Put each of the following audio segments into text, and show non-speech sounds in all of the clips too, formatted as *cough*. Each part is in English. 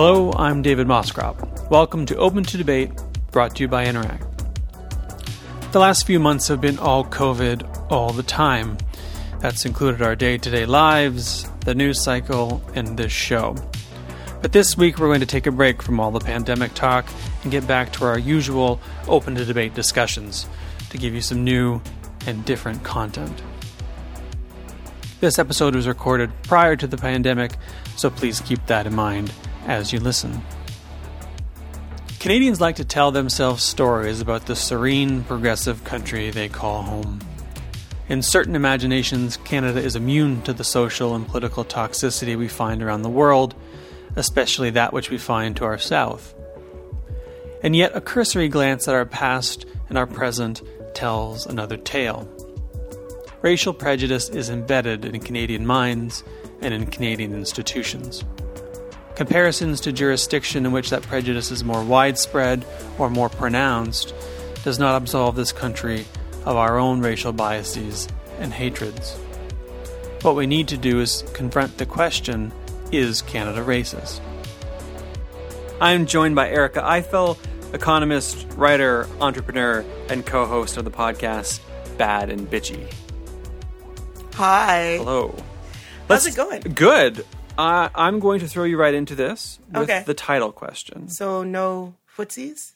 Hello, I'm David Moscrop. Welcome to Open to Debate, brought to you by Interact. The last few months have been all COVID all the time. That's included our day to day lives, the news cycle, and this show. But this week we're going to take a break from all the pandemic talk and get back to our usual open to debate discussions to give you some new and different content. This episode was recorded prior to the pandemic, so please keep that in mind as you listen. Canadians like to tell themselves stories about the serene, progressive country they call home. In certain imaginations, Canada is immune to the social and political toxicity we find around the world, especially that which we find to our south. And yet, a cursory glance at our past and our present tells another tale. Racial prejudice is embedded in Canadian minds and in Canadian institutions. Comparisons to jurisdiction in which that prejudice is more widespread or more pronounced does not absolve this country of our own racial biases and hatreds. What we need to do is confront the question is Canada racist? I'm joined by Erica Ifill, economist, writer, entrepreneur, and co host of the podcast Bad and Bitchy. Hi. Hello. How's it going? Good. Uh, I'm going to throw you right into this with Okay. the title question. So no footsies?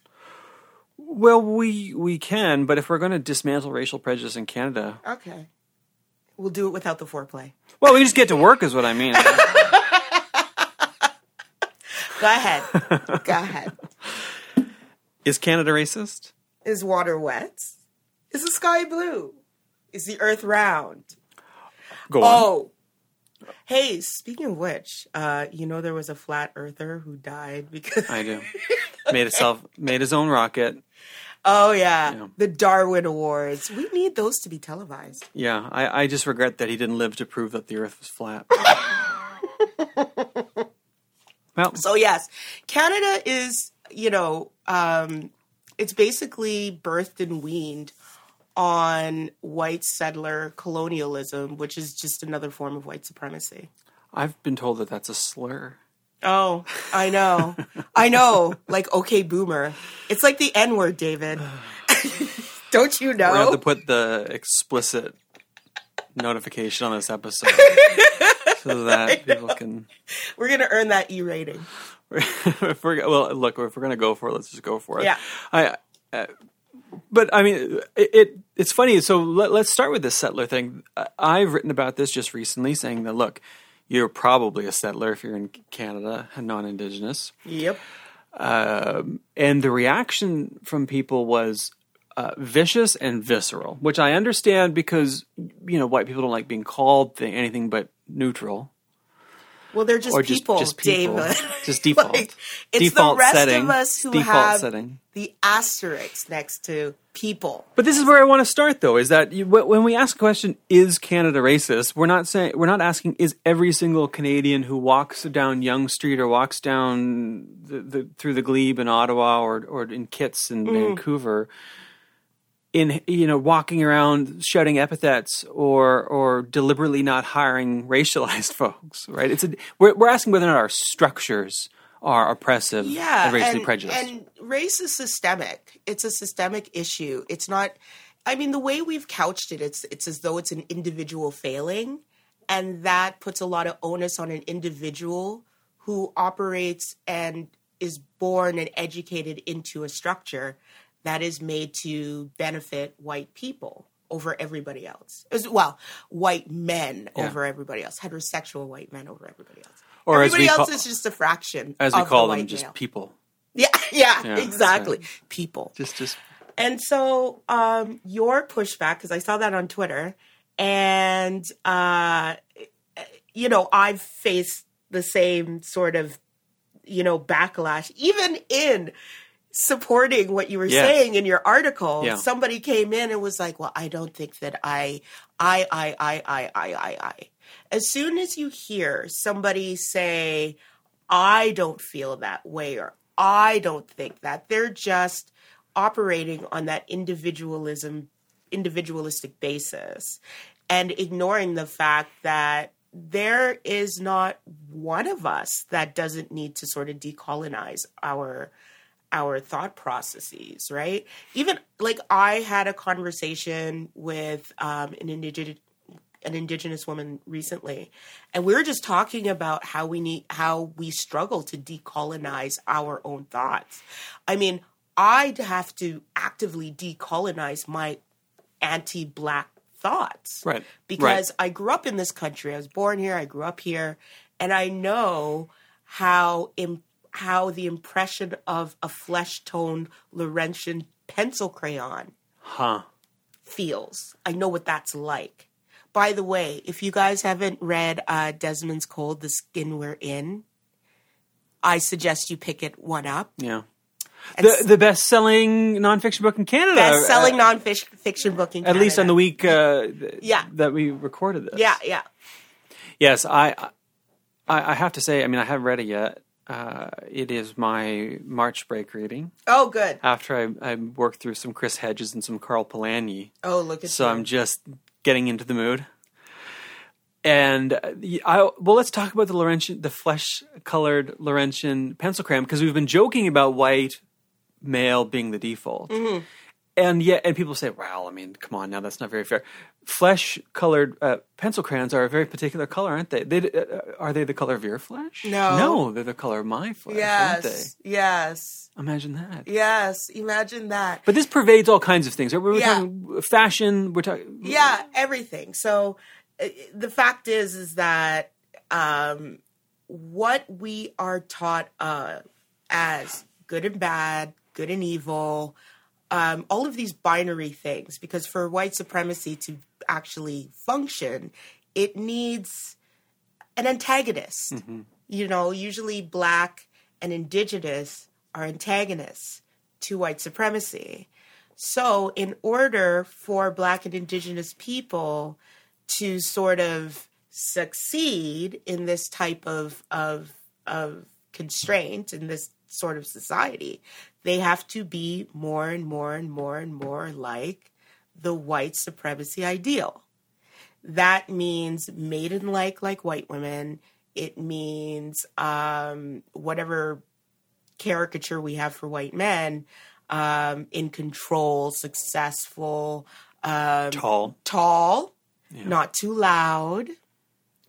Well, we we can, but if we're going to dismantle racial prejudice in Canada, Okay. We'll do it without the foreplay. well, we just get to work, is what I mean. *laughs* Go ahead. Go ahead. is Canada racist? Is water wet? Is the sky blue? Is the earth round? Go on. Hey, speaking of which, uh, you know there was a flat earther who died because I do. *laughs* Made himself made his own rocket. Oh yeah, Yeah. the Darwin Awards. We need those to be televised. Yeah, I, I just regret that he didn't live to prove that the Earth was flat. *laughs* well, So yes, Canada is, you know, um, it's basically birthed and weaned on white settler colonialism, which is just another form of white supremacy. I've been told that that's a slur. Oh, I know. I know. Like, okay, boomer. It's like the N word, David. *laughs* Don't you know? We're have to put the explicit notification on this episode *laughs* so that people can. We're going to earn that E rating. *laughs* if we're well, look, if we're gonna go for it, let's just go for it. Yeah. I. Uh, but I mean, it, it it's funny. So let, let's start with this settler thing. I've written about this just recently, saying that look, you're probably a settler if you're in Canada and non-indigenous. Yep. and the reaction from people was uh, vicious and visceral, which I understand because you know white people don't like being called th- anything but neutral Well, they're just just people, just people, David. just *laughs* default. Like, it's default the rest setting. of us who default have setting. the asterisk next to people. But this is where I want to start, though, is that you, when we ask a question, "Is Canada racist?" We're not saying we're not asking, "Is every single Canadian who walks down Yonge Street or walks down the, the, through the Glebe in Ottawa or or in Kits in mm. Vancouver, in you know walking around shouting epithets or or deliberately not hiring *laughs* racialized folks?" Right? It's a we're we're asking whether or not our structures are oppressive yeah, and racially and, prejudiced. And race is systemic. It's a systemic issue. It's not. I mean, the way we've couched it, it's it's as though it's an individual failing, and that puts a lot of onus on an individual who operates and is born and educated into a structure that is made to benefit white people over everybody else. As well, white men Yeah. over everybody else, heterosexual white men over everybody else. Or everybody else call- is just a fraction. as we of the call them, just male. people. *laughs* Yeah, yeah, Yeah, exactly. that's People. Just just And so um, your pushback, because I saw that on Twitter, and uh, you know I've faced the same sort of you know backlash, even in supporting what you were Yes. saying in your article. Yeah. Somebody came in and was like, "Well, I don't think that I, I, I, I, I, I, I, I." As soon as you hear somebody say, "I don't feel that way," or "I don't think that," they're just operating on that individualism individualistic basis and ignoring the fact that there is not one of us that doesn't need to sort of decolonize our our thought processes, right? Even like I had a conversation with um, an indigenous an indigenous woman recently and we were just talking about how we need how we struggle to decolonize our own thoughts i mean i'd have to actively decolonize my anti-black thoughts Right. because i grew up in this country i was born here i grew up here and i know how Im- how the impression of a flesh-toned laurentian pencil crayon Huh. feels. I know what that's like. By the way, if you guys haven't read uh, Desmond Cole's, The Skin We're In, I suggest you pick it one up. Yeah. And The the best selling nonfiction book in Canada. best selling uh, nonfiction book in Canada. at least on the week uh, th- Yeah. that we recorded this. Yeah, yeah. Yes, I, I I have to say. I mean, I haven't read it yet. Uh, it is my March break reading Oh, good. after I, I worked through some Chris Hedges and some Karl Polanyi. Oh, look at So you. I'm just getting into the mood. And uh, I well, let's talk about the Laurentian, the flesh-colored Laurentian pencil crayon because we've been joking about white male being the default, Mm-hmm. And yet, and people say, "Well, I mean, come on, now that's not very fair." Flesh-colored uh, pencil crayons are a very particular color, aren't they? They uh, are they the color of your flesh? No. no, they're the color of my flesh, aren't yes, they? yes, Imagine that. yes. Imagine that. But this pervades all kinds of things. We're, we're Yeah. talking fashion. We're talking yeah everything so uh, the fact is is that um what we are taught uh as good and bad good and evil um all of these binary things because for white supremacy to actually function it needs an antagonist. You know usually black and indigenous are antagonists to white supremacy. So, in order for Black and Indigenous people to sort of succeed in this type of of of constraint in this sort of society, they have to be more and more and more and more like the white supremacy ideal. That means maiden like like white women. It means um, whatever caricature we have for white men um, in control, successful, um, tall. tall, not too loud,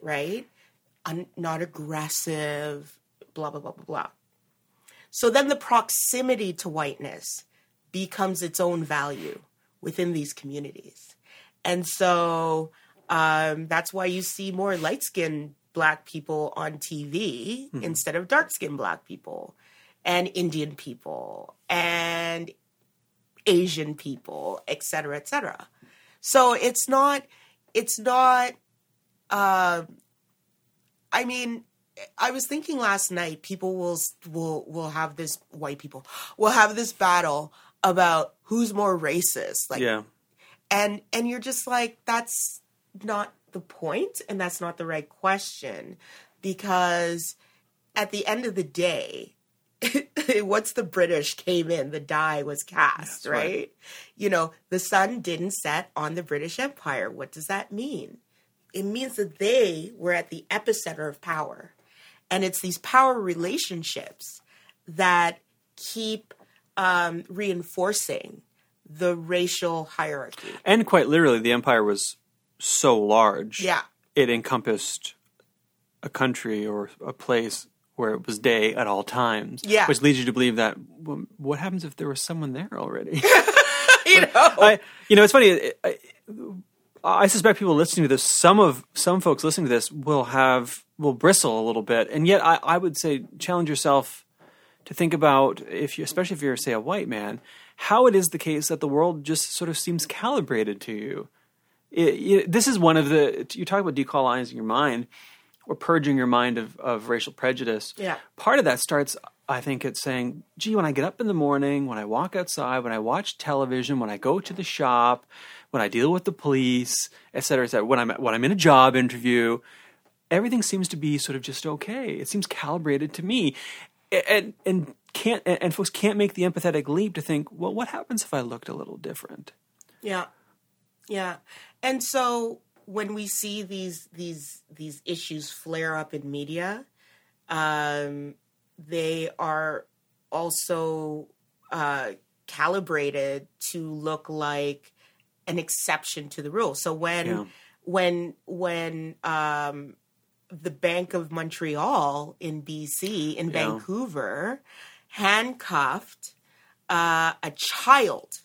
right? Un- not aggressive, blah, blah, blah, blah, blah. So then the proximity to whiteness becomes its own value within these communities. And so um, that's why you see more light skinned black people on TV instead of dark skinned black people and Indian people and Asian people, et cetera, et cetera. So it's not, it's not, uh, I mean, I was thinking last night, people will will will have this white people will have this battle about who's more racist, like, Yeah. and and you're just like, that's not the point, and that's not the right question, because at the end of the day, *laughs* once the British came in, the die was cast, right? right. You know, the sun didn't set on the British Empire. What does that mean? It means that they were at the epicenter of power. And it's these power relationships that keep um, reinforcing the racial hierarchy. And quite literally, the empire was so large. Yeah. It encompassed a country or a place where it was day at all times. Yeah. Which leads you to believe that well, what happens if there was someone there already? *laughs* you know? I, you know, it's funny. I, I suspect people listening to this, some of some folks listening to this will have will bristle a little bit, and yet I, I would say challenge yourself to think about if you, especially if you're say a white man, how it is the case that the world just sort of seems calibrated to you. It, it, this is one of the you talk about decolonizing your mind or purging your mind of, of racial prejudice. Yeah. Part of that starts, I think, at saying, gee, when I get up in the morning, when I walk outside, when I watch television, when I go to the shop, when I deal with the police, et cetera, et cetera, when I'm, when I'm in a job interview, everything seems to be sort of just okay. It seems calibrated to me. And, and can't, and folks can't make the empathetic leap to think, well, what happens if I looked a little different? Yeah. Yeah. And so when we see these these these issues flare up in media, um, they are also uh, calibrated to look like an exception to the rule. So when Yeah. when when um, the Bank of Montreal in BC in Yeah. Vancouver handcuffed uh, a child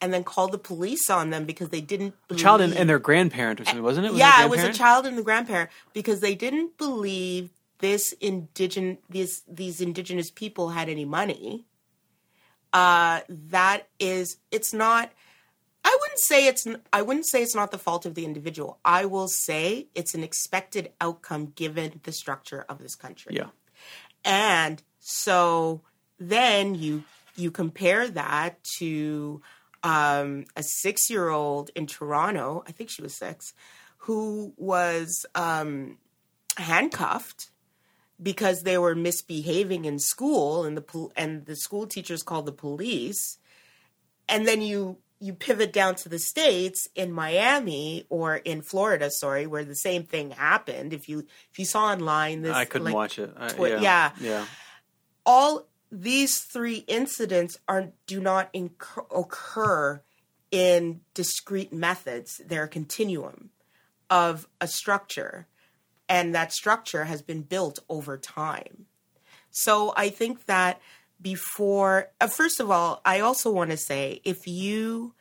and then called the police on them because they didn't believe Child and, and their grandparent or something, wasn't it? Was yeah, it was a child and the grandparent because they didn't believe this indigenous these these indigenous people had any money. Uh, that is, it's not. I wouldn't say it's. I wouldn't say it's not the fault of the individual. I will say it's an expected outcome given the structure of this country. Yeah. And so then you you compare that to um, a six year old in Toronto, I think she was six, who was um, handcuffed because they were misbehaving in school, and the pol- and the school teachers called the police, and then you you pivot down to the states in Miami or in Florida, sorry, where the same thing happened. If you if you saw online this, I couldn't like, watch it. I, twi- yeah. yeah. Yeah. all these three incidents are do not incur, occur in discrete methods. They're a continuum of a structure, and that structure has been built over time. So I think that before, uh, first of all, I also want to say if you,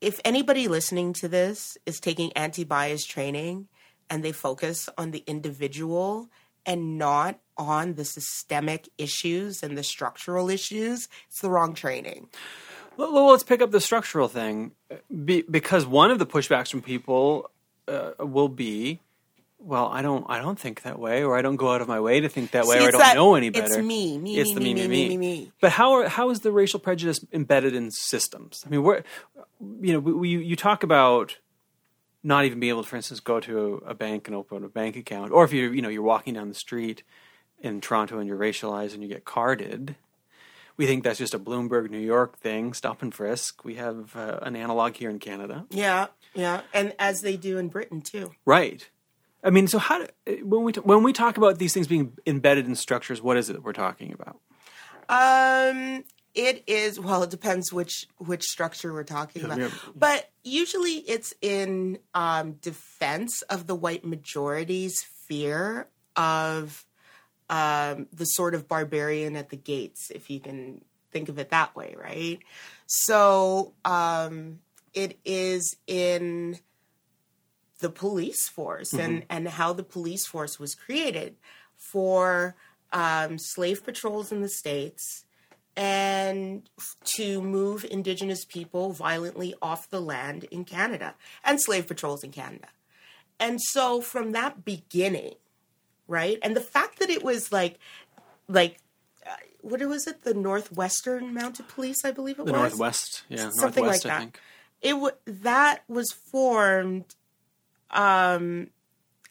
if anybody listening to this is taking anti bias training and they focus on the individual and not on the systemic issues and the structural issues, it's the wrong training. Well, well, let's pick up the structural thing, be, because one of the pushbacks from people uh, will be, well, I don't, I don't think that way, or I don't go out of my way to think that way, See, or I don't that- know any better. it's me, me, it's me, the me, me, me, me, me. But how are, how is the racial prejudice embedded in systems? I mean, where, you know, we, you, you talk about not even being able to, for instance, go to a bank and open a bank account, or if you, you know, you're walking down the street in Toronto and you're racialized and you get carded. We think that's just a Bloomberg, New York thing. Stop and frisk. We have uh, an analog here in Canada, Yeah, yeah, and as they do in Britain too. right? I mean, so how do, when we t- when we talk about these things being embedded in structures, what is it that we're talking about? Um, it is well. It depends which which structure we're talking about, yeah. but usually it's in um, defense of the white majority's fear of um, the sort of barbarian at the gates, if you can think of it that way, right? So um, it is in the police force and, and how the police force was created for um, slave patrols in the states and to move indigenous people violently off the land in Canada and slave patrols in Canada. And so from that beginning, right? And the fact that it was like, like, uh, what was it? The Northwestern Mounted Police, I believe it The was Northwest, yeah, Something Northwest, like I that. think. it w- that was formed um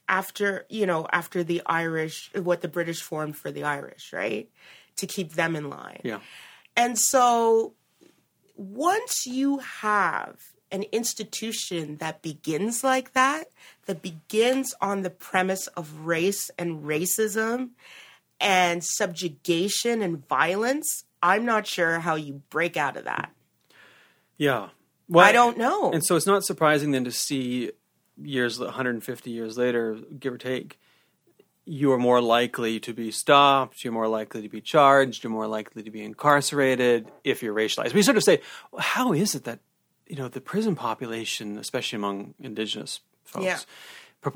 after you know after the irish what the british formed for the irish right? To keep them in line. Yeah, and so once you have an institution that begins like that that begins on the premise of race and racism and subjugation and violence i'm not sure how you break out of that. Yeah. Well, i don't know. And so it's not surprising then to see years, 150 years later, give or take, you are more likely to be stopped, you're more likely to be charged, you're more likely to be incarcerated if you're racialized. We sort of say, how is it that, you know, the prison population, especially among indigenous folks, Yeah.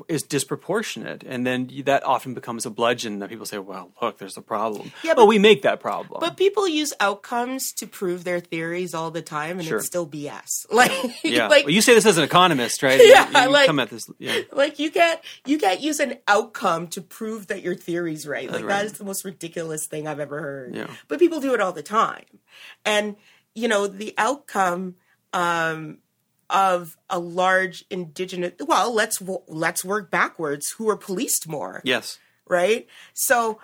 Is disproportionate? And then that often becomes a bludgeon that people say, well, look, there's a problem. Yeah, but, but- we make that problem. But people use outcomes to prove their theories all the time, and Sure. it's still BS. *laughs* Like, yeah. *laughs* like, well, you say this as an economist, right? *laughs* Yeah, You, you like- come at this, yeah. like you can't you can't use an outcome to prove that your theory's right. Like right. that is the most ridiculous thing I've ever heard. Yeah. But people do it all the time, and you know the outcome um, of a large indigenous. Well, let's let's work backwards. Who are policed more? Yes. right? So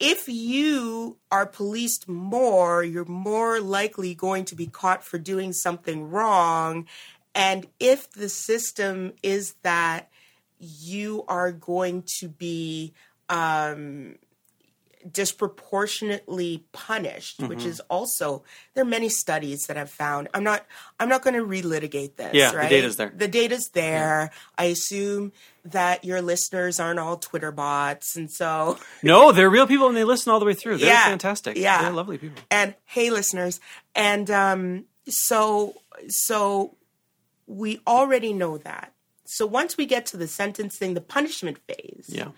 if you are policed more, you're more likely going to be caught for doing something wrong And if the system is that you are going to be um, disproportionately punished, which Mm-hmm. is also there are many studies that have found. I'm not I'm not going to relitigate this. Yeah, the right? data's there. The data's there. I assume that your listeners aren't all Twitter bots, and so *laughs* No, they're real people and they listen all the way through. They're Yeah. fantastic. Yeah. They're lovely people. and hey listeners and um so so we already know that so once we get to the sentencing the punishment phase Yeah.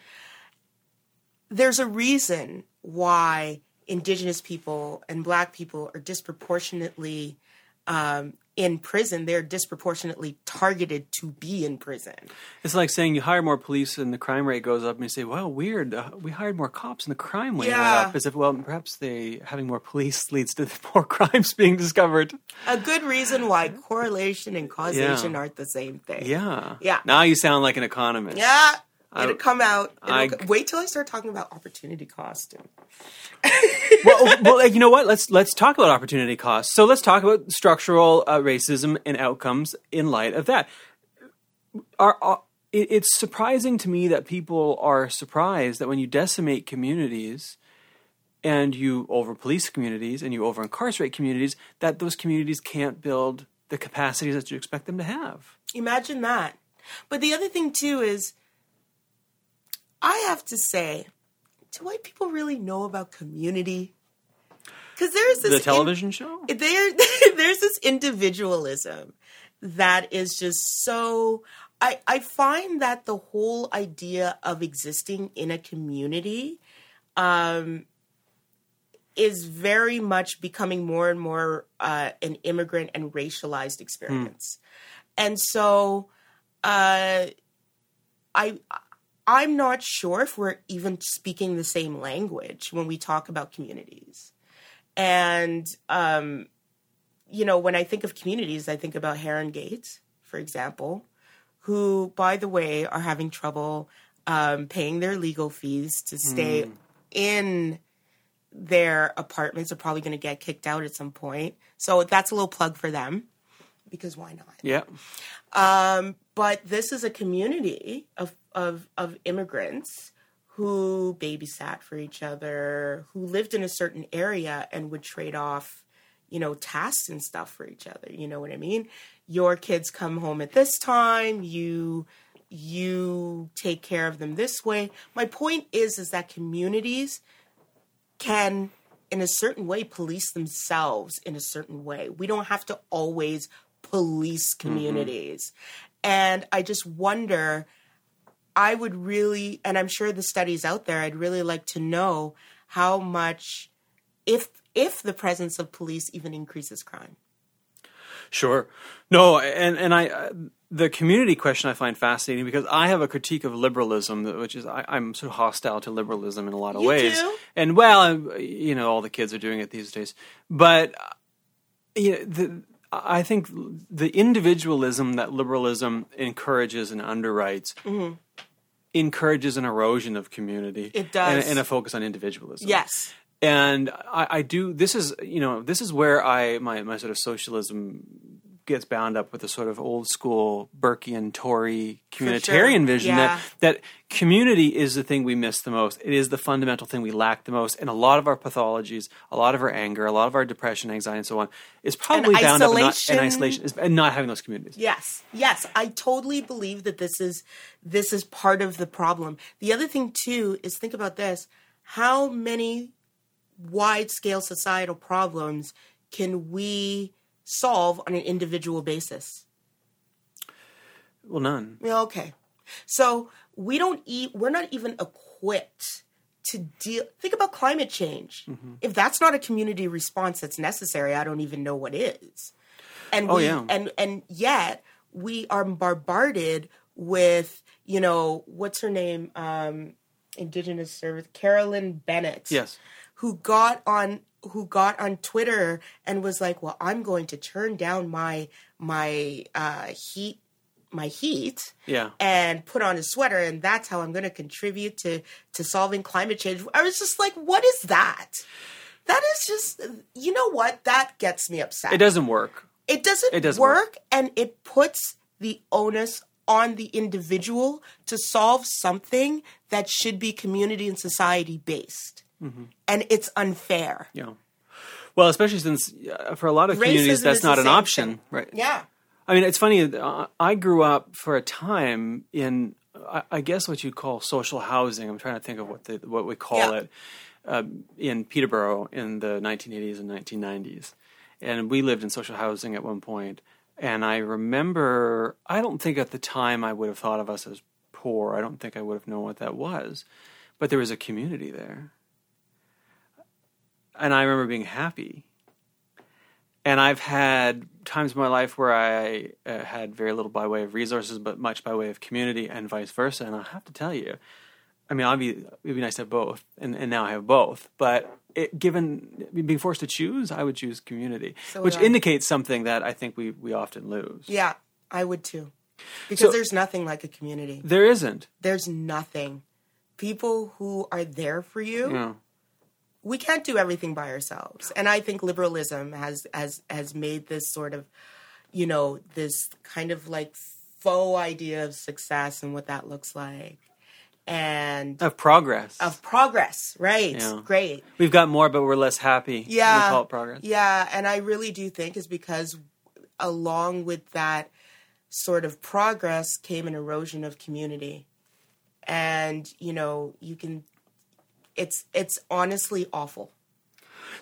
There's a reason why indigenous people and black people are disproportionately um, in prison they're disproportionately targeted to be in prison It's like saying you hire more police and the crime rate goes up, and you say, "Well, weird. Uh, we hired more cops and the crime rate went up." As if, well, perhaps they having more police *laughs* leads to *laughs* more crimes being discovered. a good reason why correlation and causation aren't the same thing Yeah. Yeah. Now you sound like an economist. Yeah, it'll come out. It'll I- co- wait till I start talking about opportunity cost. *laughs* Well, well, you know what? Let's let's talk about opportunity cost. So let's talk about structural uh, racism and outcomes in light of that. Are, are it, it's surprising to me that people are surprised that when you decimate communities and you over police communities and you over incarcerate communities, that those communities can't build the capacities that you expect them to have. imagine that. But the other thing too is, I have to say, do white people really know about community? Because there's this The in- television show. there *laughs* there's this individualism that is just so I, I find that the whole idea of existing in a community um, is very much becoming more and more uh, an immigrant and racialized experience. And so uh, I I'm not sure if we're even speaking the same language when we talk about communities. And um, you know, when I think of communities, I think about Heron Gates, for example, who, by the way, are having trouble um, paying their legal fees to stay in their apartments. Are probably going to get kicked out at some point. So that's a little plug for them, because why not? Yeah. Um, but this is a community of, of, of immigrants who babysat for each other, who lived in a certain area and would trade off, you know, tasks and stuff for each other. You know what I mean? Your kids come home at this time, you you take care of them this way. My point is is that communities can in a certain way police themselves in a certain way. We don't have to always police mm-hmm. communities. And I just wonder I would really and I'm sure the studies out there I'd really like to know how much if if the presence of police even increases crime. Sure. No, and and I uh, the community question I find fascinating because I have a critique of liberalism, which is I, I'm sort of hostile to liberalism in a lot of You ways. do? And well, I'm- you know, all the kids are doing it these days, but you know, the, I think the individualism that liberalism encourages and underwrites. Encourages an erosion of community. It does. and, and a focus on individualism Yes. and I, I do this is you know this is where I my, my sort of socialism gets bound up with the sort of old school Burkean Tory communitarian vision Yeah. that that community is the thing we miss the most. It is the fundamental thing we lack the most, and a lot of our pathologies, a lot of our anger, a lot of our depression, anxiety, and so on is probably bound up in not, in isolation. isolation is- and not having those communities. Yes, yes, I totally believe that this is this is part of the problem. The other thing too is think about this: how many wide scale societal problems can we solve on an individual basis? Well, none. Yeah, Okay, so we don't eat. We're not even equipped to deal. Think about climate change. Mm-hmm. If that's not a community response that's necessary, I don't even know what is. And Oh, we, yeah. and and yet we are bombarded with you know what's her name um indigenous service carolyn bennett Yes. who got on who got on twitter and was like well i'm going to turn down my my uh heat my heat Yeah. and put on a sweater and that's how i'm going to contribute to to solving climate change i was just like what is that that is just you know what that gets me upset It doesn't work. It doesn't, It doesn't work, work. and it puts the onus on the individual to solve something that should be community and society based. Mm-hmm. And it's unfair. Yeah. Well, especially since uh, for a lot of Racism communities that's not an option, thing. right? Yeah. I mean, it's funny. uh, I grew up for a time in, I- I guess, what you call social housing. I'm trying to think of what the, what we call Yeah. it um, in Peterborough in the 1980s and 1990s, and we lived in social housing at one point. And I remember, I don't think at the time I would have thought of us as poor. I don't think I would have known what that was, but there was a community there, and I remember being happy and I've had times in my life where I uh, had very little by way of resources, but much by way of community, and vice versa. And I have to tell you, I mean, obviously, it'd be nice to have both, and, and now I have both. But it, given being forced to choose, I would choose community, So which indicates something that I think we we often lose. Yeah, I would too. Because So- there's nothing like a community. There isn't. There's nothing. People who are there for you, know, we can't do everything by ourselves. And I think liberalism has has has made this sort of, you know, this kind of like faux idea of success and what that looks like. And of progress. of progress, right? Yeah. Great. We've got more, but we're less happy. Yeah. we call it progress. Yeah, and I really do think is because along with that sort of progress came an erosion of community. And, you know, you can it's it's honestly awful.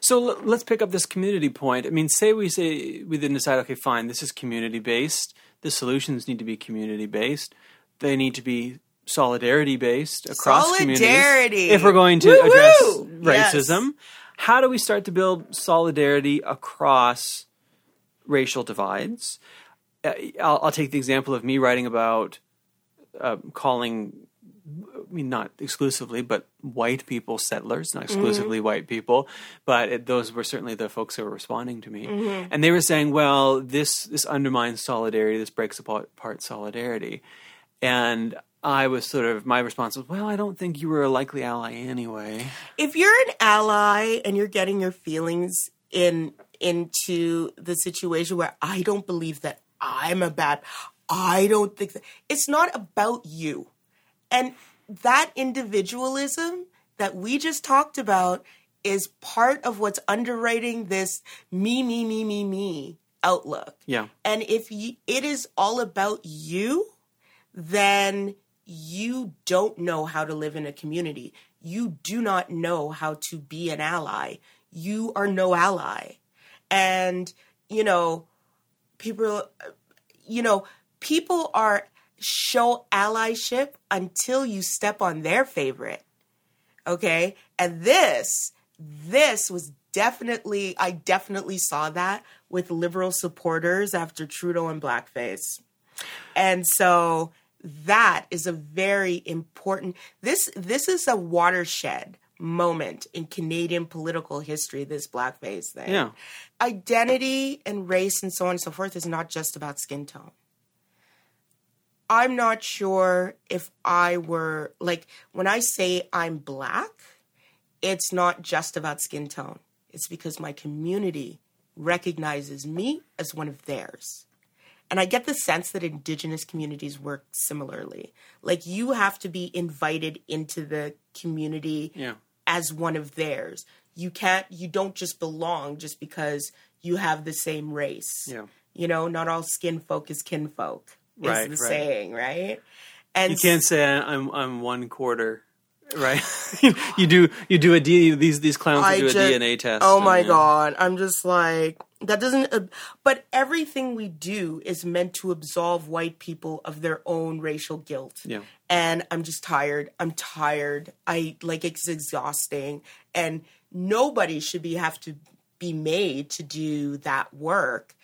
So l- let's pick up this community point. I mean, say we say we then decide, okay, fine, this is community based. The solutions need to be community based. They need to be solidarity based across Solidarity. communities. If we're going to Woo-woo! address Yes. racism, how do we start to build solidarity across racial divides? Uh, I'll, I'll take the example of me writing about uh, calling I mean, not exclusively, but white people settlers, not exclusively white people, but it, those were certainly the folks who were responding to me, mm-hmm. and they were saying, "Well, this this undermines solidarity. This breaks apart, apart solidarity," and I was sort of my response was, "Well, I don't think you were a likely ally anyway." If you're an ally and you're getting your feelings in into the situation where I don't believe that I'm a bad I don't think that it's not about you. And that individualism that we just talked about is part of what's underwriting this me, me, me, me, me outlook. Yeah, And if you, it is all about you, then you don't know how to live in a community. You do not know how to be an ally. You are no ally. And, you know, people, you know, people are show allyship until you step on their favorite. Okay. And this, this was definitely, I definitely saw that with liberal supporters after Trudeau and blackface. And so that is a very important this this is a watershed moment in Canadian political history this blackface thing. yeah, Identity and race and so on and so forth is not just about skin tone. I'm not sure if I were like when I say I'm black, it's not just about skin tone. It's because my community recognizes me as one of theirs. And I get the sense that indigenous communities work similarly. Like you have to be invited into the community yeah. as one of theirs. You can't you don't just belong just because you have the same race. Yeah. You know, not all skin folk is kinfolk. Is Right, the right. saying, right? And You can't say I'm I'm one quarter, right? *laughs* you do you do a D, these these clowns do a just- DNA test. Oh my yeah. god, I'm just like that doesn't. Uh, but everything we do is meant to absolve white people of their own racial guilt. Yeah. And I'm just tired. I'm tired. I like it's exhausting, and nobody should be have to be made to do that work.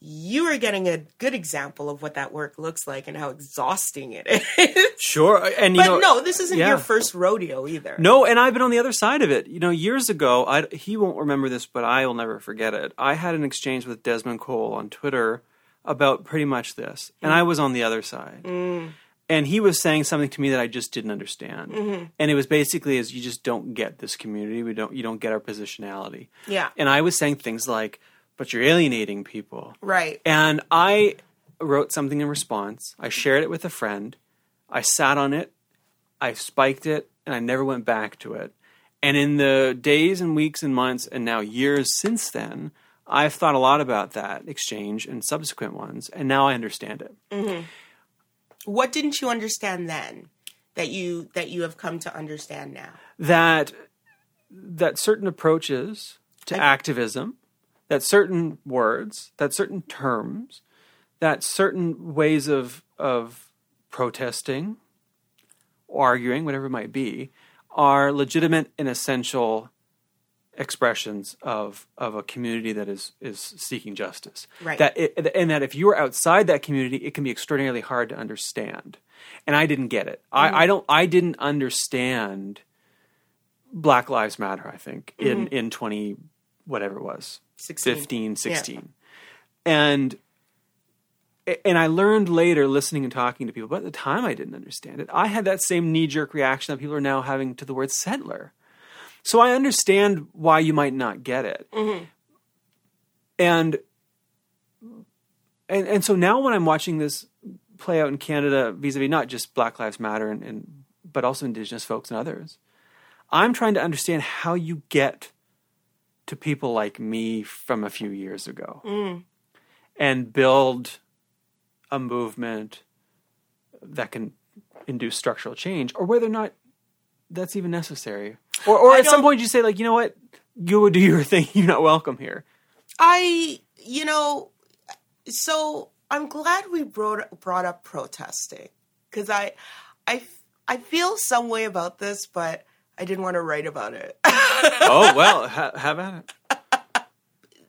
You are getting a good example of what that work looks like and how exhausting it *laughs* is. Sure, uh, and you but know, no, this isn't yeah. your first rodeo either. No, and I've been on the other side of it. You know, years ago, I, he won't remember this, but I will never forget it. I had an exchange with Desmond Cole on Twitter about pretty much this, and I was on the other side. Mm. And he was saying something to me that I just didn't understand, mm-hmm. and it was basically as you just don't get this community. We don't, you don't get our positionality. Yeah. And I was saying things like, but you're alienating people. Right. And I wrote something in response. I shared it with a friend. I sat on it. I spiked it, and I never went back to it. And in the days and weeks and months and now years since then, I've thought a lot about that exchange and subsequent ones, and now I understand it. Mm-hmm. What didn't you understand then that you that you have come to understand now? That that certain approaches to activism, that certain words, that certain terms, that certain ways of of protesting, arguing, whatever it might be, are legitimate and essential expressions of of a community that is is seeking justice. Right. That it, and that if you are outside that community, it can be extraordinarily hard to understand. And I didn't get it. I, mm-hmm. I don't. I didn't understand Black Lives Matter. I think in mm-hmm. in twenty whatever it was 16. 15, 16. and and I learned later, listening and talking to people, but at the time I didn't understand it. I had that same knee jerk reaction that people are now having to the word settler. So I understand why you might not get it. Mm-hmm. And and and so now when I'm watching this play out in Canada vis-a-vis not just Black Lives Matter and, and but also Indigenous folks and others, I'm trying to understand how you get to people like me from a few years ago mm. and build a movement that can induce structural change or whether or not that's even necessary. Or, or I at some point you say like, you know what, you would do your *laughs* thing. You're not welcome here. I, you know, so I'm glad we brought brought up protesting because I, I, I feel some way about this, but I didn't want to write about it. *laughs* oh well, ha- have at it.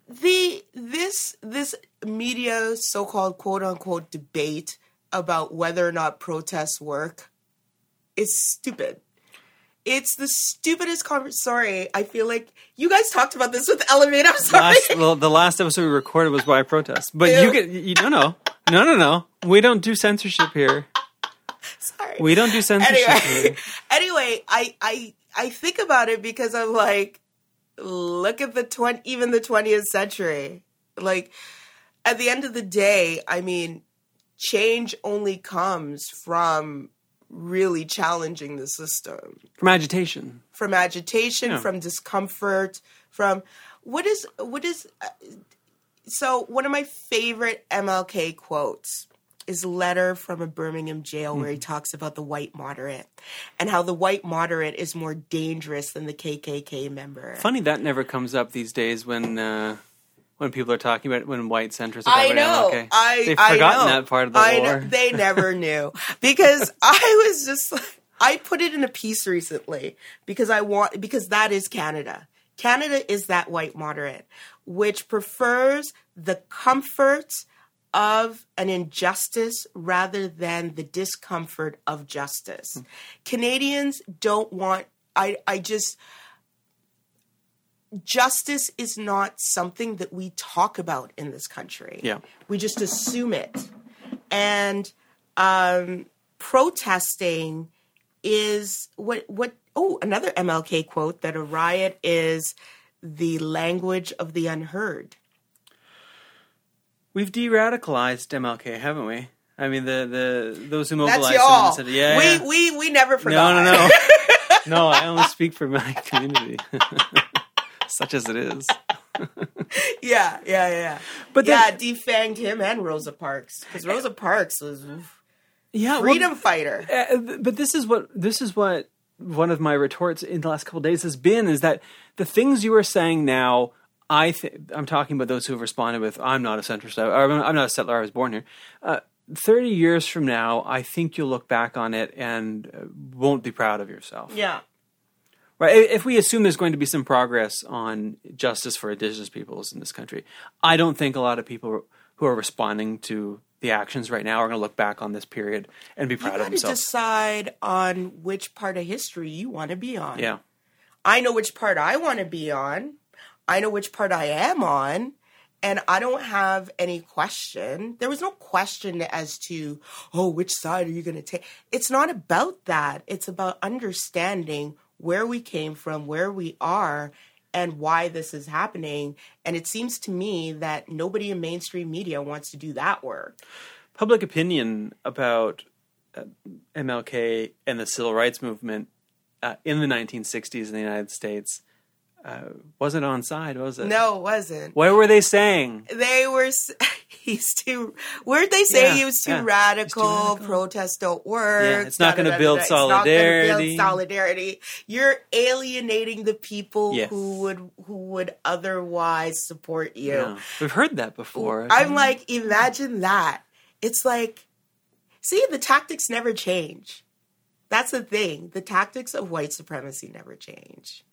the this this media so-called quote unquote debate about whether or not protests work is stupid. It's the stupidest conversation. Sorry, I feel like you guys talked about this with Elevate. I'm sorry. Last, well, the last episode we recorded was why I protest. But you Ew. get you, no no no no no. We don't do censorship here. Sorry. We don't do censorship anyway, *laughs* anyway, I I I think about it because I'm like, look at the twenty, even the twentieth century. Like, at the end of the day, I mean, change only comes from really challenging the system, From agitation. from agitation, Yeah. from discomfort, from what is what is. uh, So one of my favorite MLK quotes is letter from a Birmingham jail where he talks about the white moderate and how the white moderate is more dangerous than the KKK member. Funny that never comes up these days when uh, when people are talking about it, when white centrists. Are I know. MLK. I They've I forgotten know. that part of the I war. Know. They never *laughs* knew because I was just like I put it in a piece recently because I want because that is Canada. Canada is that white moderate which prefers the comfort of an injustice rather than the discomfort of justice. Canadians don't want I I just justice is not something that we talk about in this country. Yeah. We just assume it. And um, protesting is what what oh another MLK quote that a riot is the language of the unheard. We've de-radicalized MLK, haven't we? I mean, the the those who That's mobilized him y'all. and said, yeah, we, yeah. we we never forgot. no, no, no, *laughs* no. I only speak for my community, *laughs* such as it is. *laughs* yeah, yeah, yeah. But yeah, then- defanged him and Rosa Parks because Rosa Parks was Yeah, well, freedom fighter. Uh, but this is what this is what one of my retorts in the last couple days has been is that the things you are saying now i th- i'm talking about those who have responded with i'm not a centrist I- or i'm not a settler i was born here uh, 30 years from now i think you'll look back on it and uh, won't be proud of yourself Yeah. right if we assume there's going to be some progress on justice for indigenous peoples in this country i don't think a lot of people who are responding to the actions right now are going to look back on this period and be proud You of themselves decide on which part of history you want to be on. yeah I know which part I want to be on. I know which part I am on. And I don't have any question. There was no question as to, oh, which side are you going to take? It's not about that. It's about understanding where we came from, where we are, and why this is happening. And it seems to me that nobody in mainstream media wants to do that work. Public opinion about uh, MLK and the civil rights movement uh, in the 1960s in the United States uh, wasn't on side, was it? No, it wasn't. What were they saying? They were. *laughs* He's too. Weren't they saying Yeah, he was too, yeah. radical, too radical. Protests don't work. Yeah, it's not build It's not gonna solidarity. solidarity. You're alienating the people Yes. who would who would otherwise support you. Yeah. We've heard that before. I'm like, imagine that. It's like, see, the tactics never change. That's the thing. The tactics of white supremacy never change.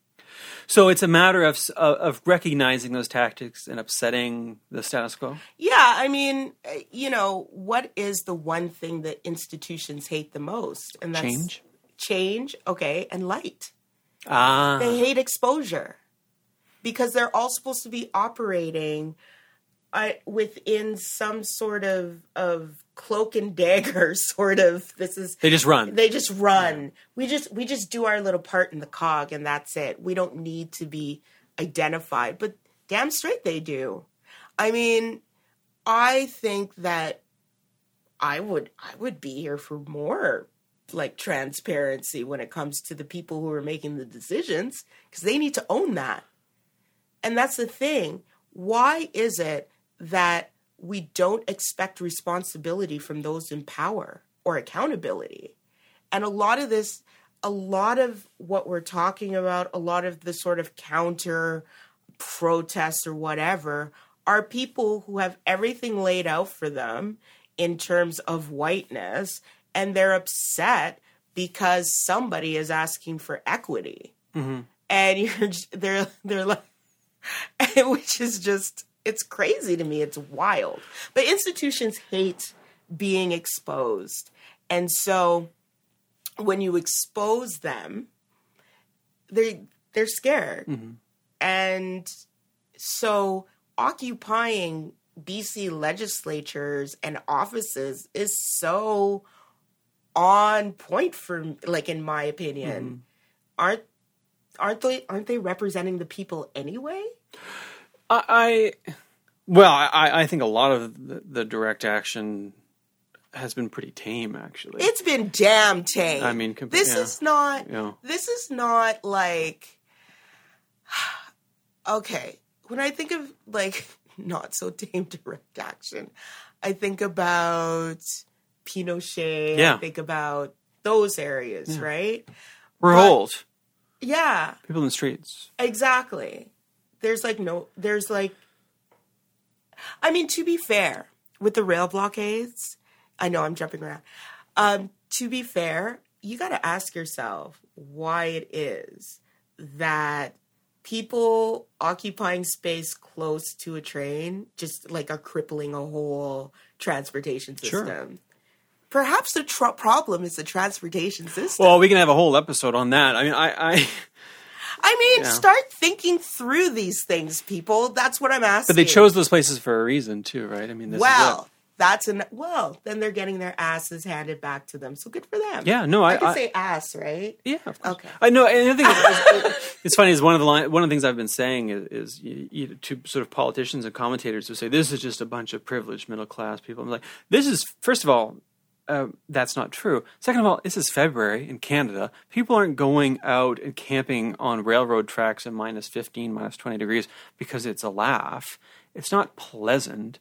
So it's a matter of of recognizing those tactics and upsetting the status quo. Yeah, I mean, uh, you know, what is the one thing that institutions hate the most? And that's Change. Change, okay, and light. Ah, They hate exposure because they're all supposed to be operating uh, within some sort of of cloak and dagger *laughs* sort of. This is they just run. they just run. We just we just do our little part in the cog and that's it. We don't need to be identified. But damn straight they do. I mean, I think that I would I would be here for more like transparency when it comes to the people who are making the decisions because they need to own that. And that's the thing. Why is it that we don't expect responsibility from those in power or accountability? And a lot of this, a lot of what we're talking about, a lot of the sort of counter protests or whatever are people who have everything laid out for them in terms of whiteness and they're upset because somebody is asking for equity mm-hmm. and you're they're they're like *laughs* which is just it's crazy to me it's wild. But institutions hate being exposed. And so when you expose them they they're scared. Mm-hmm. And so occupying BC legislatures and offices is so on point for like in my opinion. Mm-hmm. Aren't aren't they aren't they representing the people anyway I, I well, I, I think a lot of the, the direct action has been pretty tame, actually. it's been damn tame I mean, compa- this yeah. is not Yeah. this is not like *sighs* okay when i think of like *laughs* not so tame direct action i think about pinochet Yeah. i think about those areas right Revolt. yeah People in the streets. Exactly. There's like no, there's like, I mean, to be fair, with the rail blockades, I know I'm jumping around. Um, to be fair, you got to ask yourself why it is that people occupying space close to a train just like are crippling a whole transportation Sure. system. Perhaps the tr- problem is the transportation system. Well, we can have a whole episode on that. I mean, I, I I mean, Yeah. start thinking through these things, people. That's what I'm asking. but they chose those places for a reason too, right? I mean, this is well, it. that's an well. Then they're getting their asses handed back to them. So good for them. Yeah, no, I- I can I- say ass, right? Yeah, of course. Okay. I know, and I think it's, it's funny. Is one of the line, one of the things I've been saying is, is you, you, to sort of politicians and commentators who say this is just a bunch of privileged middle class people. I'm like, this is first of all, uh, that's not true. Second of all, this is February in Canada. People aren't going out and camping on railroad tracks in minus 15, minus 20 degrees because it's a laugh. It's not pleasant.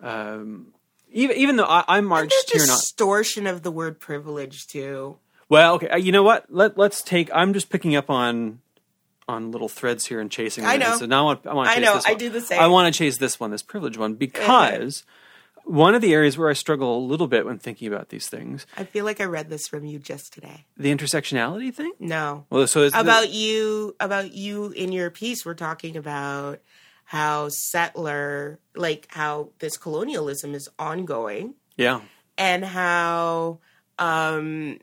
Um, even even though I, There's marched here, not distortion of the word privilege too. well, okay. uh, You know what? Let Let's take. I'm just picking up on on little threads here and chasing. I them. know. So now I want. I, want to I know, I do the same. I want to chase this one, this privilege one, because one of the areas where I struggle a little bit when thinking about these things, I feel like I read this from you just today. the intersectionality thing. No, Well, so it's the- about you, about you in your piece. We're talking about how settler, like how this colonialism is ongoing. yeah, and how um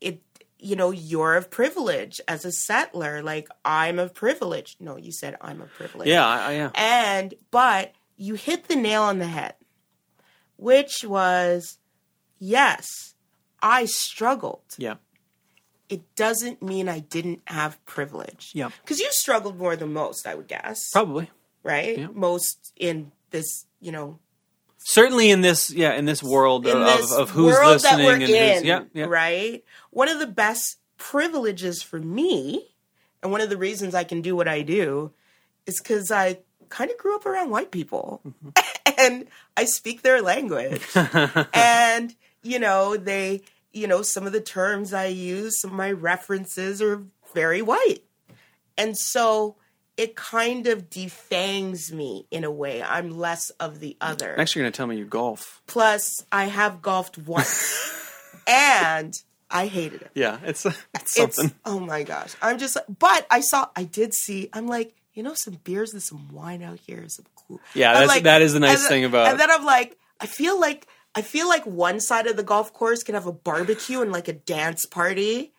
it you know you're of privilege as a settler like i'm of privilege no you said i'm of privilege yeah, I, I, yeah. and but you hit the nail on the head which was yes i struggled Yeah. it doesn't mean I didn't have privilege. Yeah. Because you struggled more than most, I would guess. Probably. Right? Yeah. Most in this, you know, Certainly in this, yeah, in this world in of, this of who's world listening that we're and in, who's, yeah, yeah. right? One of the best privileges for me, and one of the reasons I can do what I do, is because I kind of grew up around white people, Mm-hmm. *laughs* *laughs* and I speak their language, *laughs* and you know they, you know, some of the terms I use, some of my references are very white, and so. It kind of defangs me in a way. I'm less of the other. Next, you're going to tell me you golf. Plus, I have golfed once, *laughs* and I hated it. Yeah, it's, it's something. It's oh my gosh! I'm just. But I saw. I did see. I'm like, you know, some beers and some wine out here. Some. Yeah, that's- like- that is the nice thing about- And then I'm like, I feel like I feel like one side of the golf course can have a barbecue and like a dance party.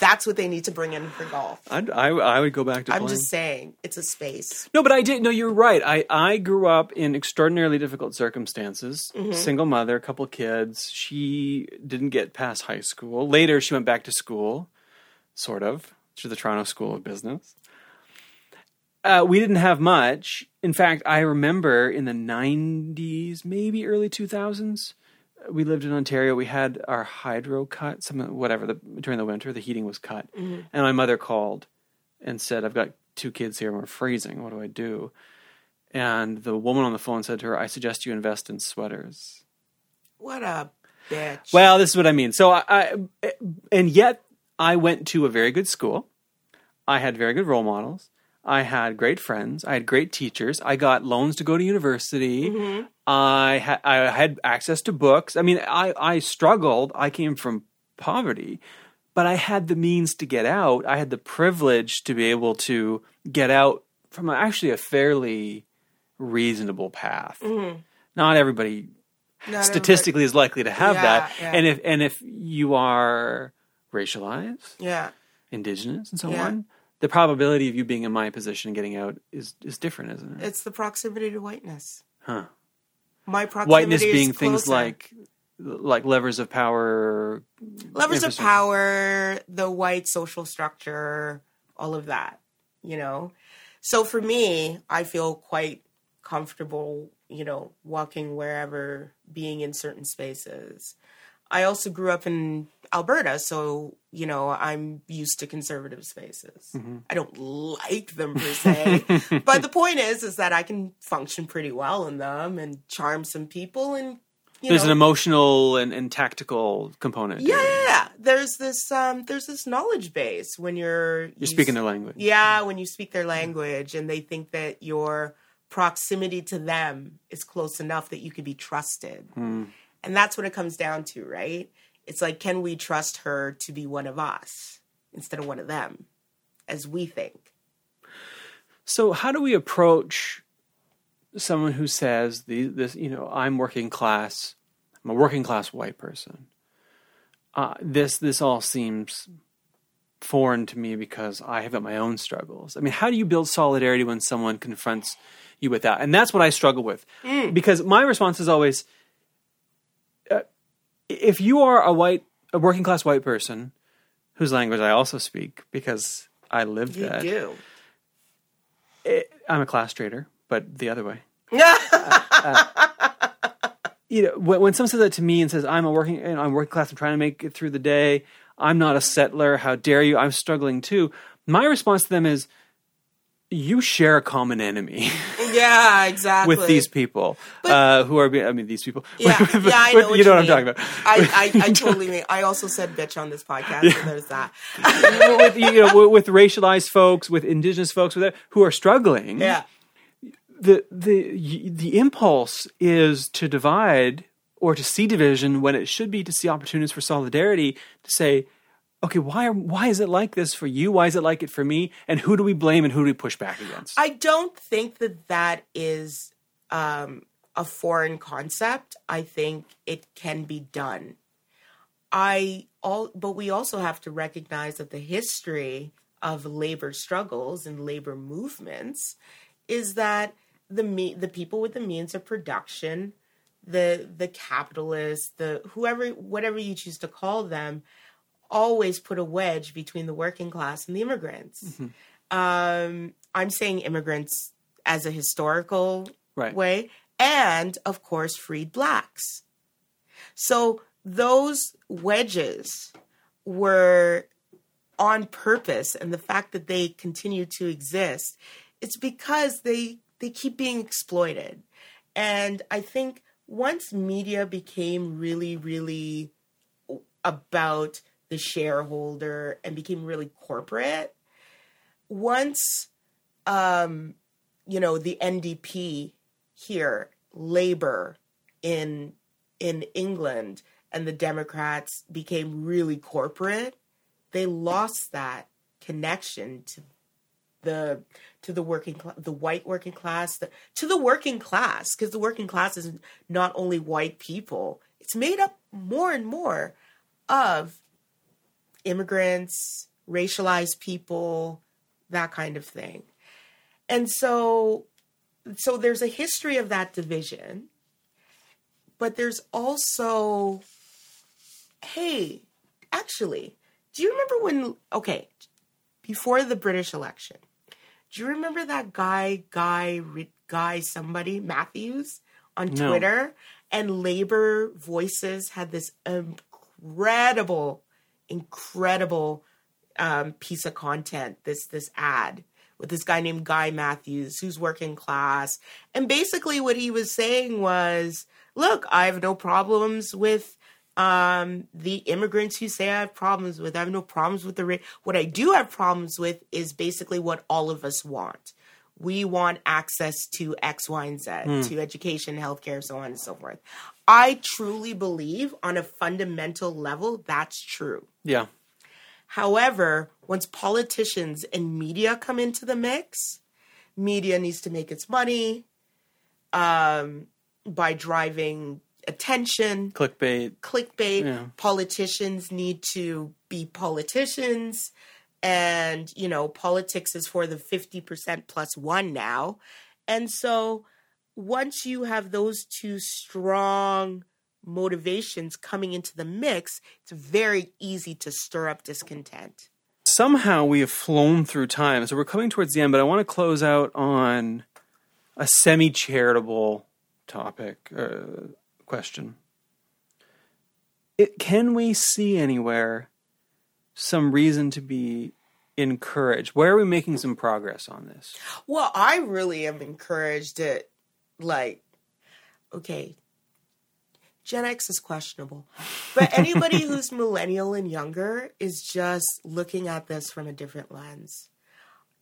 That's what they need to bring in for golf. I'd, I, I would go back to I'm playing. just saying, it's a space. No, but I did. No, you're right. I, I grew up in extraordinarily difficult circumstances. Mm-hmm. Single mother, couple kids. She didn't get past high school. Later, she went back to school, sort of, to the Toronto School of Business. Uh, we didn't have much. In fact, I remember in the 90s, maybe early 2000s, uh, we lived in Ontario. We had our hydro cut, some whatever the, during the winter. The heating was cut, mm-hmm. and my mother called and said, "I've got two kids here and we're freezing. What do I do?" And the woman on the phone said to her, "I suggest you invest in sweaters." What a bitch. Well, this is what I mean. So I, I eh, and yet I went to a very good school. I had very good role models. I had great friends. I had great teachers. I got loans to go to university. Mm-hmm. I had I had access to books. I mean, I I struggled. I came from poverty, but I had the means to get out. I had the privilege to be able to get out from actually a fairly reasonable path. Mm-hmm. Not everybody Not statistically is likely to have Yeah, that. yeah. And if and if you are racialized, Yeah. indigenous, and so Yeah. on, the probability of you being in my position and getting out is is different, isn't it? It's the proximity to whiteness. Huh. My proximity Whiteness is being things like like levers of power, levers of power, the white social structure, all of that, you know. So for me, I feel quite comfortable, you know, walking wherever, being in certain spaces. I also grew up in Alberta, so you know, I'm used to conservative spaces. Mm-hmm. I don't like them per se, *laughs* but the point is is that I can function pretty well in them and charm some people and you There's know, an emotional and, and tactical component. yeah, yeah, yeah. There's this um there's this knowledge base when you're You're speaking their language. Yeah, when you speak their language and they think that your proximity to them is close enough that you can be trusted. Hmm. And that's what it comes down to, right? It's like can we trust her to be one of us instead of one of them as we think? So, how do we approach someone who says the, this? You know, I'm working class. I'm a working class white person. Uh, this this all seems foreign to me because I have got my own struggles. I mean, how do you build solidarity when someone confronts you with that? And that's what I struggle with because my response is always, if you are a white, a working class white person whose language I also speak because I lived You that. do. it, I'm a class trader, but the other way. *laughs* Uh, uh, you know, when, when someone says that to me and says I'm a working, you know, I'm working class, I'm trying to make it through the day. I'm not a settler. How dare you? I'm struggling too. My response to them is, you share a common enemy *laughs* yeah, exactly. with these people uh, who are. I mean, these people. Yeah, *laughs* With- yeah, I with- know what you know what I'm talking about. I, I, I *laughs* totally mean. I also said bitch on this podcast, so there's that. with, you know, with racialized folks, with indigenous folks, with who are struggling. Yeah. the the the impulse is to divide or to see division when it should be to see opportunities for solidarity to say okay why why is it like this for you why is it like it for me and who do we blame and who do we push back against I don't think that that is um, a foreign concept. I think it can be done. I all, but we also have to recognize that the history of labor struggles and labor movements is that the me, the people with the means of production, the the capitalists, the whoever whatever you choose to call them, always put a wedge between the working class and the immigrants. Um, I'm saying immigrants as a historical Right. way, and of course, freed blacks. So those wedges were on purpose, and the fact that they continue to exist, it's because they they keep being exploited. And I think once media became really, really about the shareholder and became really corporate, once um, you know the NDP here, Labor in in England, and the Democrats became really corporate, they lost that connection to the to the working cl- the white working class the, to the working class because the working class is not only white people it's made up more and more of immigrants racialized people that kind of thing and so so there's a history of that division but there's also hey actually do you remember when okay before the british election do you remember that guy guy guy somebody matthews on No. twitter and labor voices had this incredible incredible um, piece of content this this ad with this guy named Guy Matthews who's working class. And basically what he was saying was look I have no problems with um, the immigrants who say I have problems with. I have no problems with the rate what I do have problems with is basically what all of us want. We want access to X, Y, and Z, to education, healthcare, so on and so forth. I truly believe on a fundamental level that's true. Yeah. However, once politicians and media come into the mix, media needs to make its money um, by driving attention, Clickbait. clickbait. Yeah. Politicians need to be politicians. And, you know, politics is for the 50% plus one now. And so once you have those two strong motivations coming into the mix, it's very easy to stir up discontent. somehow we have flown through time. So we're coming towards the end, but I want to close out on a semi charitable topic uh, question. It, can we see anywhere some reason to be encouraged? Where are we making some progress on this? Well, I really am encouraged that, like, okay, Gen X is questionable, but anybody *laughs* who's millennial and younger is just looking at this from a different lens.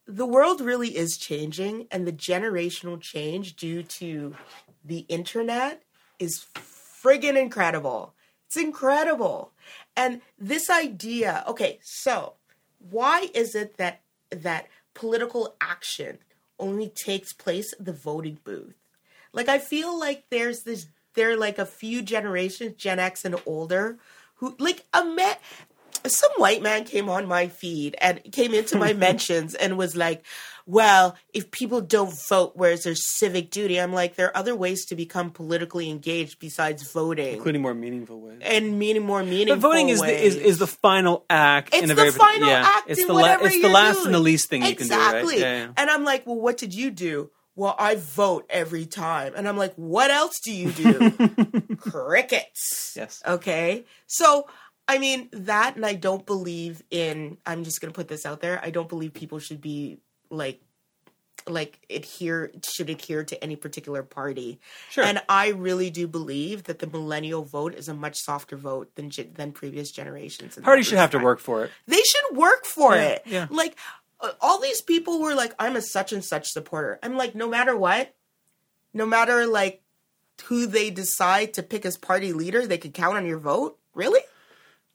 The world really is changing, and the generational change due to the internet is friggin' incredible. It's incredible. And this idea, okay, so why is it that that political action only takes place at the voting booth? Like I feel like there's this there are like a few generations, Gen X and older, who like a man some white man came on my feed and came into my *laughs* mentions and was like, well, if people don't vote, where's their civic duty? I'm like, there are other ways to become politically engaged besides voting Including more meaningful ways. and meaning more meaningful. But voting is the, is, is the final act. It's in a the very, final yeah, act It's in the la- It's the last doing. and the least thing you can do, exactly. right? Yeah, yeah. And I'm like, well, what did you do? Well, I vote every time. And I'm like, what else do you do? *laughs* Crickets. Yes. Okay. So, I mean, that, and I don't believe in, I'm just going to put this out there. I don't believe people should be like, like adhere should adhere to any particular party. Sure. And I really do believe that the millennial vote is a much softer vote than than previous generations. Parties should have to work for it. they should work for Yeah, it. yeah. Like all these people were like, I'm a such and such supporter. I'm like, no matter what, no matter like who they decide to pick as party leader, they could count on your vote. Really?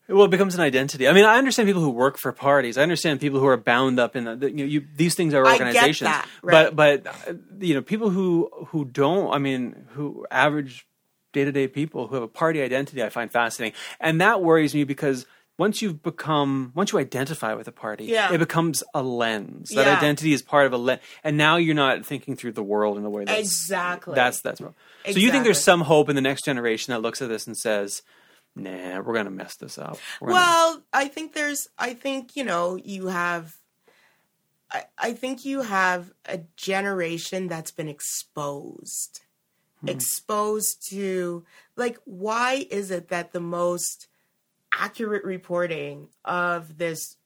Well, it becomes an identity. I mean, I understand people who work for parties. I understand people who are bound up in the, you know, you, these things are organizations. that, right. But, but uh, you know, people who who don't. I mean, who average day to day people who have a party identity, I find fascinating, and that worries me because. Once you've become, once you identify with a party, Yeah. it becomes a lens. That Yeah. identity is part of a lens, and now you're not thinking through the world in the way that's Exactly. That's that's. So you think there's some hope in the next generation that looks at this and says, nah, we're gonna mess this up. We're gonna- Well, I think there's, I think, you know, you have, I, I think you have a generation that's been exposed. Hmm. Exposed to, like, why is it that the most accurate reporting of this,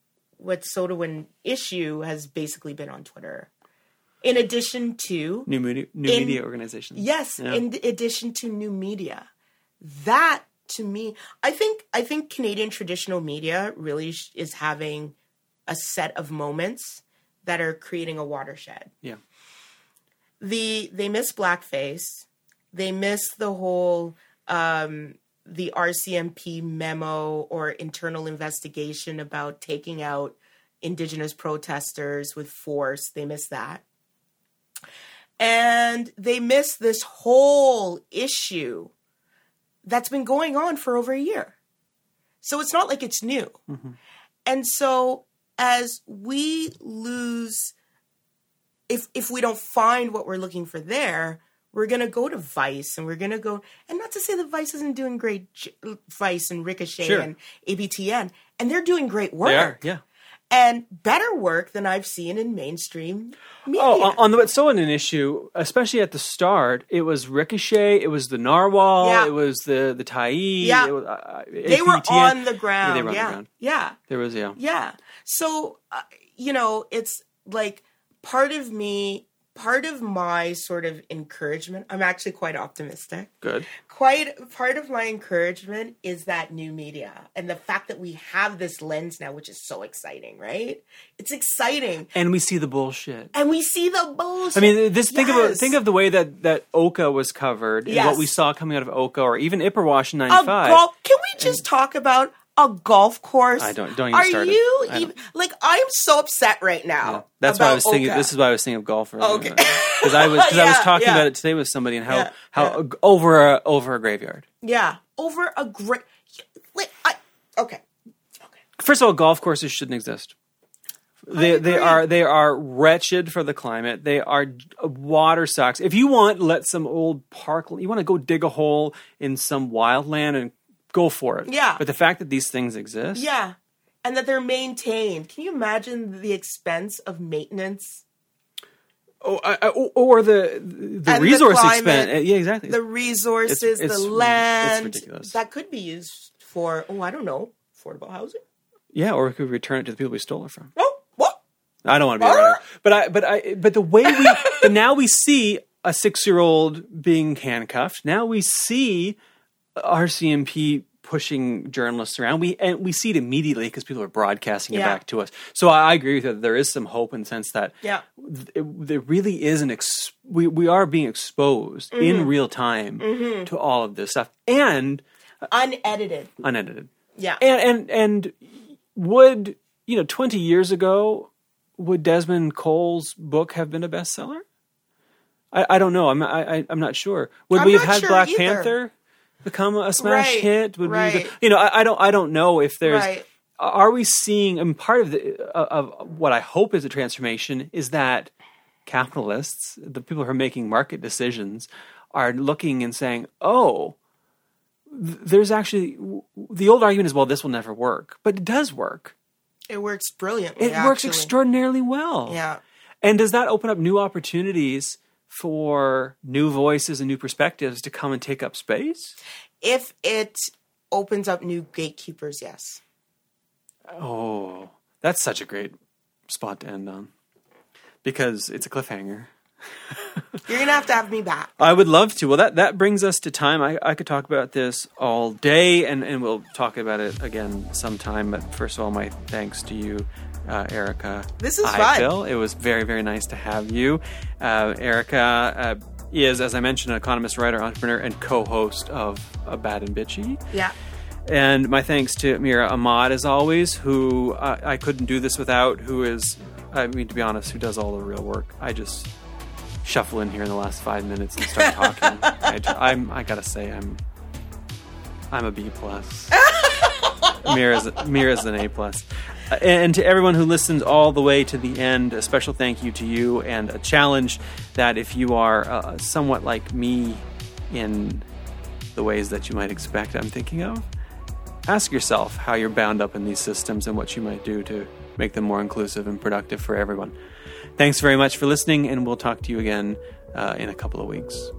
Wet'suwet'en issue has basically been on Twitter? In addition to, new media, new in- media organizations. Yes, Yeah. in addition to new media. That to me, I think I think Canadian traditional media really sh- is having a set of moments that are creating a watershed. Yeah. The they miss blackface. They miss the whole um the RCMP memo or internal investigation about taking out indigenous protesters with force. They miss that and they miss this whole issue that's been going on for over a year. So it's not like it's new. Mm-hmm. And so as we lose if if we don't find what we're looking for there, we're going to go to Vice and we're going to go and not to say that Vice isn't doing great Vice and Ricochet Sure. and APTN and they're doing great work are, yeah. and better work than I've seen in mainstream media. Oh, on, the on the Wet'suwet'en issue, especially at the start, it was Ricochet, it was the Narwhal, Yeah. it was the the Tyee. Yeah. was, uh, they were on the ground. Yeah, they were on yeah. the ground. Yeah. There was yeah. Yeah. So, uh, you know, it's like part of me, part of my sort of encouragement, I'm actually quite optimistic. Good. Quite part of my encouragement is that new media and the fact that we have this lens now, which is so exciting, right? It's exciting. And we see the bullshit. And we see the bullshit. I mean, this think of Yes. think of the way that that Oka was covered and Yes. what we saw coming out of Oka or even Ipperwash in a '95. golf. Can we just talk about a golf course? I don't- don't even Are start you even like? I'm so upset right now. That's why I was thinking. Oka. This is why I was thinking of golf earlier. Okay. because I was *laughs* because I was talking yeah. about it today with somebody and how Yeah, how yeah. over a, over a graveyard. Yeah, over a great. Like, I, okay. Okay. First of all, golf courses shouldn't exist. They they are they are wretched for the climate. They are water sucks. If you want, let some old park. You want to go dig a hole in some wildland and go for it. Yeah. But the fact that these things exist, Yeah, and that they're maintained. Can you imagine the expense of maintenance? oh, I, I, oh, or the the And the resource climate, expense. Yeah, exactly. The resources, It's- it's- the it's land ridiculous. that could be used for. Oh, I don't know, affordable housing. yeah, or we could return it to the people we stole it from. Oh, what? I don't want to be a writer, but I, but I, but the way we, *laughs* but now we see a six-year-old being handcuffed. Now we see RCMP pushing journalists around. We and we see it immediately because people are broadcasting it back to us. So I, I agree with you. that There is some hope in the sense that Yeah. it, there really is an ex- we we are being exposed Mm-hmm. in real time to all of this stuff and Unedited. unedited. Yeah. And and and would you know twenty years ago would Desmond Cole's book have been a bestseller? I, I don't know. I'm I, I, I'm not sure. Would I'm we have had sure Black either. Panther become a smash Right, hit? Would we? right. You know, I, I don't. I don't know if there's. Right. Are we seeing? And part of the of of what I hope is a transformation is that capitalists, the people who are making market decisions, are looking and saying, "Oh, there's actually the old argument is well, this will never work, but it does work. It works brilliantly. It works extraordinarily well. Yeah. And does that open up new opportunities for new voices and new perspectives to come and take up space? If it opens up new gatekeepers, yes. Oh, that's such a great spot to end on because it's a cliffhanger. *laughs* You're gonna have to have me back. I would love to. Well, that, that brings us to time. I, I could talk about this all day, and, and we'll talk about it again sometime. But first of all, my thanks to you, uh, Erica. This is fun. Ifill. It was very, very nice to have you. Uh, Erica uh, is, as I mentioned, an economist, writer, entrepreneur, and co host of uh, Bad and Bitchy. Yeah. And my thanks to Mira Ahmad, as always, who uh, I couldn't do this without, who is, I mean, to be honest, who does all the real work. I just shuffle in here in the last five minutes and start *laughs* talking. I, I'm, I gotta say, I'm, I'm a B plus. *laughs* Mira's, Mira's an A plus. And to everyone who listens all the way to the end, a special thank you to you, and a challenge that if you are uh, somewhat like me in the ways that you might expect I'm thinking of, ask yourself how you're bound up in these systems and what you might do to make them more inclusive and productive for everyone. Thanks very much for listening, and we'll talk to you again uh, in a couple of weeks.